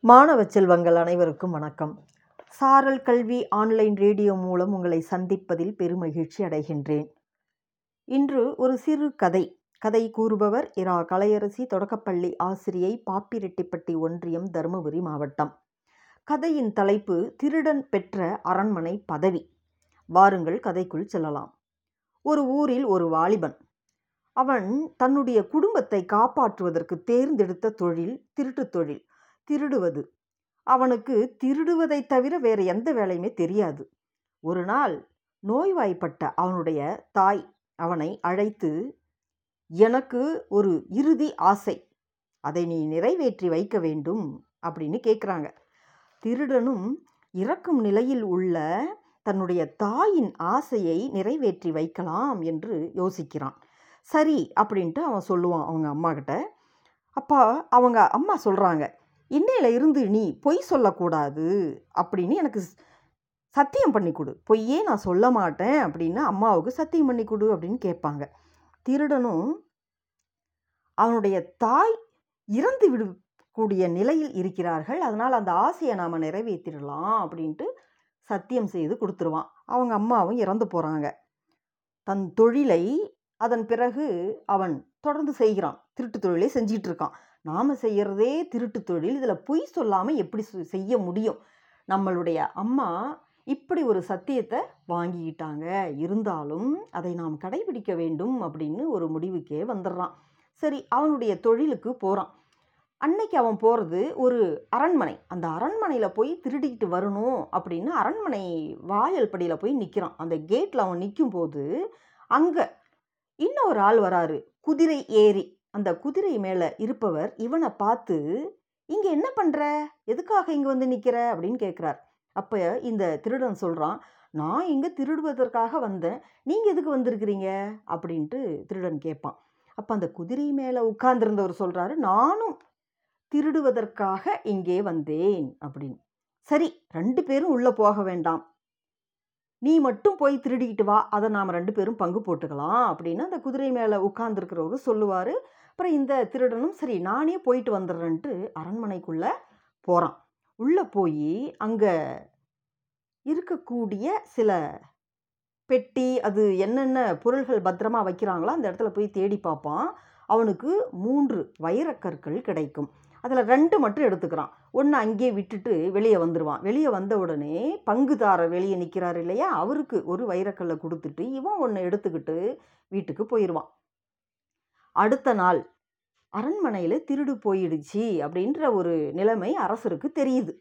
மாணவ செல்வங்கள் அனைவருக்கும் வணக்கம். சாரல் கல்வி ஆன்லைன் ரேடியோ மூலம் உங்களை சந்திப்பதில் பெருமகிழ்ச்சி அடைகின்றேன். இன்று ஒரு சிறு கதை. கதை கூறுபவர் இரா கலையரசி தொடக்கப்பள்ளி ஆசிரியை பாப்பிரெட்டிப்பட்டி ஒன்றியம் தருமபுரி மாவட்டம். கதையின் தலைப்பு திருடன் பெற்ற அரண்மனை பதவி. வாருங்கள் கதைக்குள் செல்லலாம். ஒரு ஊரில் ஒரு வாலிபன். அவன் தன்னுடைய குடும்பத்தை காப்பாற்றுவதற்கு தேர்ந்தெடுத்த தொழில் திருட்டுத் தொழில். திருடுவது. அவனுக்கு திருடுவதை தவிர வேறு எந்த வேலையுமே தெரியாது. ஒரு நாள் நோய்வாய்ப்பட்ட அவனுடைய தாய் அவனை அழைத்து எனக்கு ஒரு இறுதி ஆசை. அதை நீ நிறைவேற்றி வைக்க வேண்டும் அப்படின்னு கேட்குறாங்க திருடனும் இறக்கும் நிலையில் உள்ள தன்னுடைய தாயின் ஆசையை நிறைவேற்றி வைக்கலாம் என்று யோசிக்கிறான். சரி அப்படின்ட்டு அவன் சொல்லுவான் அவங்க அம்மா கிட்ட அப்பா அவங்க அம்மா சொல்கிறாங்க இன்னையில இருந்து நீ பொய் சொல்லக்கூடாது அப்படின்னு எனக்கு சத்தியம் பண்ணி கொடு. பொய்யே நான் சொல்ல மாட்டேன் அப்படின்னு அம்மாவுக்கு சத்தியம் பண்ணி கொடு அப்படின்னு கேட்பாங்க. திருடனும் அவனுடைய தாய் இறந்து விடக்கூடிய நிலையில் இருக்கிறார்கள். அதனால் அந்த ஆசையை நாம் நிறைவேற்றிடலாம் அப்படின்ட்டு சத்தியம் செய்து கொடுத்துருவான். அவங்க அம்மாவும் இறந்து போகிறாங்க தன் தொழிலை அதன் பிறகு அவன் தொடர்ந்து செய்கிறான். திருட்டு தொழிலை செஞ்சிகிட்டு இருக்கான். நாம் செய்கிறதே திருட்டு தொழில். இதில் பொய் சொல்லாமல் எப்படி செய்ய முடியும்? நம்மளுடைய அம்மா இப்படி ஒரு சத்தியத்தை வாங்கிக்கிட்டாங்க. இருந்தாலும் அதை நாம் கடைபிடிக்க வேண்டும் அப்படின்னு ஒரு முடிவுக்கே வந்துடுறான். சரி அவனுடைய தொழிலுக்கு போகிறான் அன்னைக்கு அவன் போகிறது ஒரு அரண்மனை. அந்த அரண்மனையில் போய் திருடிக்கிட்டு வரணும் அப்படின்னு அரண்மனை வாயல் படியில் போய் நிற்கிறான் அந்த கேட்டில் அவன் நிற்கும் போது அங்கே இன்னொரு ஆள் வராரு. குதிரை ஏறி. அந்த குதிரை மேலே இருப்பவர் இவனை பார்த்து இங்கே என்ன பண்ணுற எதுக்காக இங்கே வந்து நிற்கிற அப்படின்னு கேட்குறார் அப்போ இந்த திருடன் சொல்கிறான் நான் இங்கே திருடுவதற்காக வந்தேன். நீங்கள் எதுக்கு வந்திருக்கிறீங்க? அப்படின்ட்டு திருடன் கேட்பான். அப்போ அந்த குதிரை மேலே உட்கார்ந்துருந்தவர் சொல்கிறாரு நானும் திருடுவதற்காக இங்கே வந்தேன். அப்படின்னு. சரி ரெண்டு பேரும் உள்ளே போக வேண்டாம். நீ மட்டும் போய் திருடிக்கிட்டு வா அதை நாம் ரெண்டு பேரும் பங்கு போட்டுக்கலாம் அப்படின்னு அந்த குதிரை மேலே உட்கார்ந்துருக்கிறவரு சொல்லுவார். அப்புறம் இந்த திருடனும் சரி நானே போயிட்டு வந்துடுறேன்ட்டு அரண்மனைக்குள்ளே போகிறான் உள்ளே போய் அங்கே இருக்கக்கூடிய சில பெட்டி அது என்னென்ன பொருள்கள் பத்திரமா வைக்கிறாங்களோ அந்த இடத்துல போய் தேடி பார்ப்பான். அவனுக்கு மூன்று வைரக்கற்கள் கிடைக்கும். அதில் ரெண்டு மட்டும் எடுத்துக்கிறான். ஒன்று அங்கேயே விட்டுட்டு வெளியே வந்துடுவான் வெளியே வந்த உடனே பங்குதாரர் வெளியே நிற்கிறார் இல்லையா? அவருக்கு ஒரு வைரக்கல்லை கொடுத்துட்டு இவன் ஒன்று எடுத்துக்கிட்டு வீட்டுக்கு போயிடுவான் அடுத்த நாள் அரண்மனையில் திருடு போயிடுச்சு அப்படின்ற ஒரு நிலைமை அரசருக்கு தெரியுது.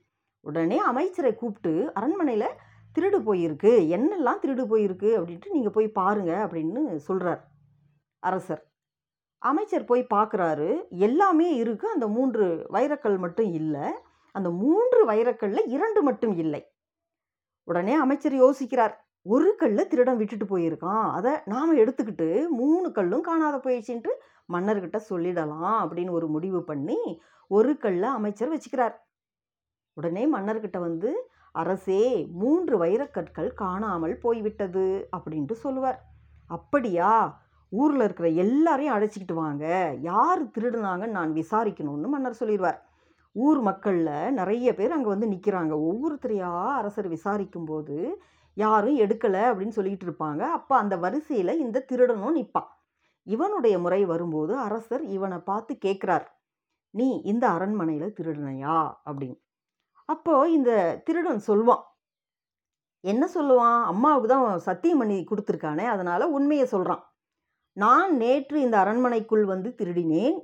உடனே அமைச்சரை கூப்பிட்டு அரண்மனையில் திருடு போயிருக்கு. என்னெல்லாம் திருடு போயிருக்கு? அப்படின்ட்டு நீங்கள் போய் பாருங்கள் அப்படின்னு சொல்கிறார் அரசர். அமைச்சர் போய் பார்க்குறாரு எல்லாமே இருக்குது அந்த மூன்று வைரக்கல் மட்டும் இல்லை. அந்த மூன்று வைரக்கல்ல இரண்டு மட்டும் இல்லை. உடனே அமைச்சர் யோசிக்கிறார். ஒரு கல்லை திருடன் விட்டுட்டு போயிருக்கான். அதை நாம் எடுத்துக்கிட்டு மூணு கல்லும் காணாத போயிடுச்சுன்ட்டு மன்னர்கிட்ட சொல்லிடலாம் அப்படின்னு ஒரு முடிவு பண்ணி ஒரு கல்லை அமைச்சர் வச்சுக்கிறார். உடனே மன்னர்கிட்ட வந்து அரசே மூன்று வைரக்கற்கள் காணாமல் போய்விட்டது அப்படின்ட்டு சொல்லுவார். அப்படியா? ஊரில் இருக்கிற எல்லாரையும் அழைச்சிக்கிட்டு வாங்க. யார் திருடுனாங்கன்னு நான் விசாரிக்கணும்னு மன்னர் சொல்லிடுவார். ஊர் மக்களில் நிறைய பேர் அங்கே வந்து நிற்கிறாங்க ஒவ்வொருத்தரையாக அரசர் விசாரிக்கும்போது யாரும் எடுக்கலை அப்படின்னு சொல்லிக்கிட்டு இருப்பாங்க. அப்போ அந்த வரிசையில் இந்த திருடனும் நிற்பான் இவனுடைய முறை வரும்போது அரசர் இவனை பார்த்து கேட்குறார். நீ இந்த அரண்மனையில் திருடனையா? அப்படின்னு. அப்போது இந்த திருடன் சொல்வான். என்ன சொல்லுவான்? அம்மாவுக்கு தான் சத்தியம் பண்ணி கொடுத்துருக்கானே அதனால் உண்மையை சொல்கிறான் நான் நேற்று இந்த அரண்மனைக்குள் வந்து திருடினேன்.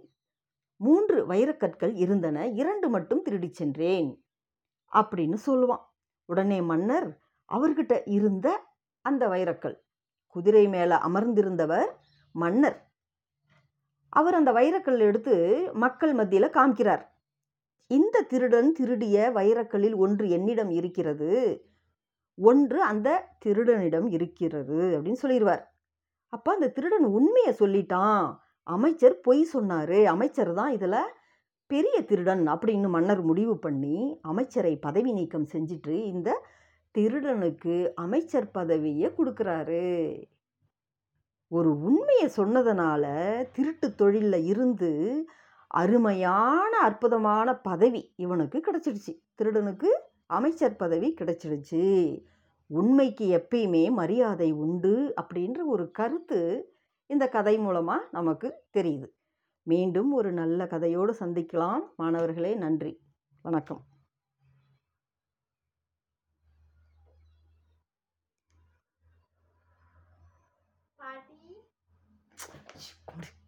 மூன்று வைரக்கற்கள் இருந்தன. இரண்டு மட்டும் திருடி சென்றேன். அப்படின்னு சொல்லுவான். உடனே மன்னர் அவர்கிட்ட இருந்த அந்த வைரக்கல். குதிரை மேலே அமர்ந்திருந்தவர் மன்னர். அவர் அந்த வைரக்கல் எடுத்து மக்கள் மத்தியில் காமிக்கிறார் இந்த திருடன் திருடிய வைரக்கல்லில் ஒன்று என்னிடம் இருக்கிறது. ஒன்று அந்த திருடனிடம் இருக்கிறது அப்படின்னு சொல்லிடுவார் அப்போ அந்த திருடன் உண்மையை சொல்லிட்டான். அமைச்சர் பொய் சொன்னார். அமைச்சர் தான் இதில் பெரிய திருடன் அப்படின்னு மன்னர் முடிவு பண்ணி அமைச்சரை பதவி நீக்கம் செஞ்சுட்டு இந்த திருடனுக்கு அமைச்சர் பதவியை கொடுக்குறாரு. ஒரு உண்மையை சொன்னதுனால திருட்டு தொழிலில் இருந்து அருமையான அற்புதமான பதவி இவனுக்கு கிடச்சிடுச்சு. திருடனுக்கு அமைச்சர் பதவி கிடச்சிடுச்சு. உண்மைக்கு எப்பயுமே மரியாதை உண்டு அப்படின்ற ஒரு கருத்து இந்த கதை மூலமாக நமக்கு தெரியுது. மீண்டும் ஒரு நல்ல கதையோடு சந்திக்கலாம். மாணவர்களே நன்றி. வணக்கம். பாட்டி கும்பிடு.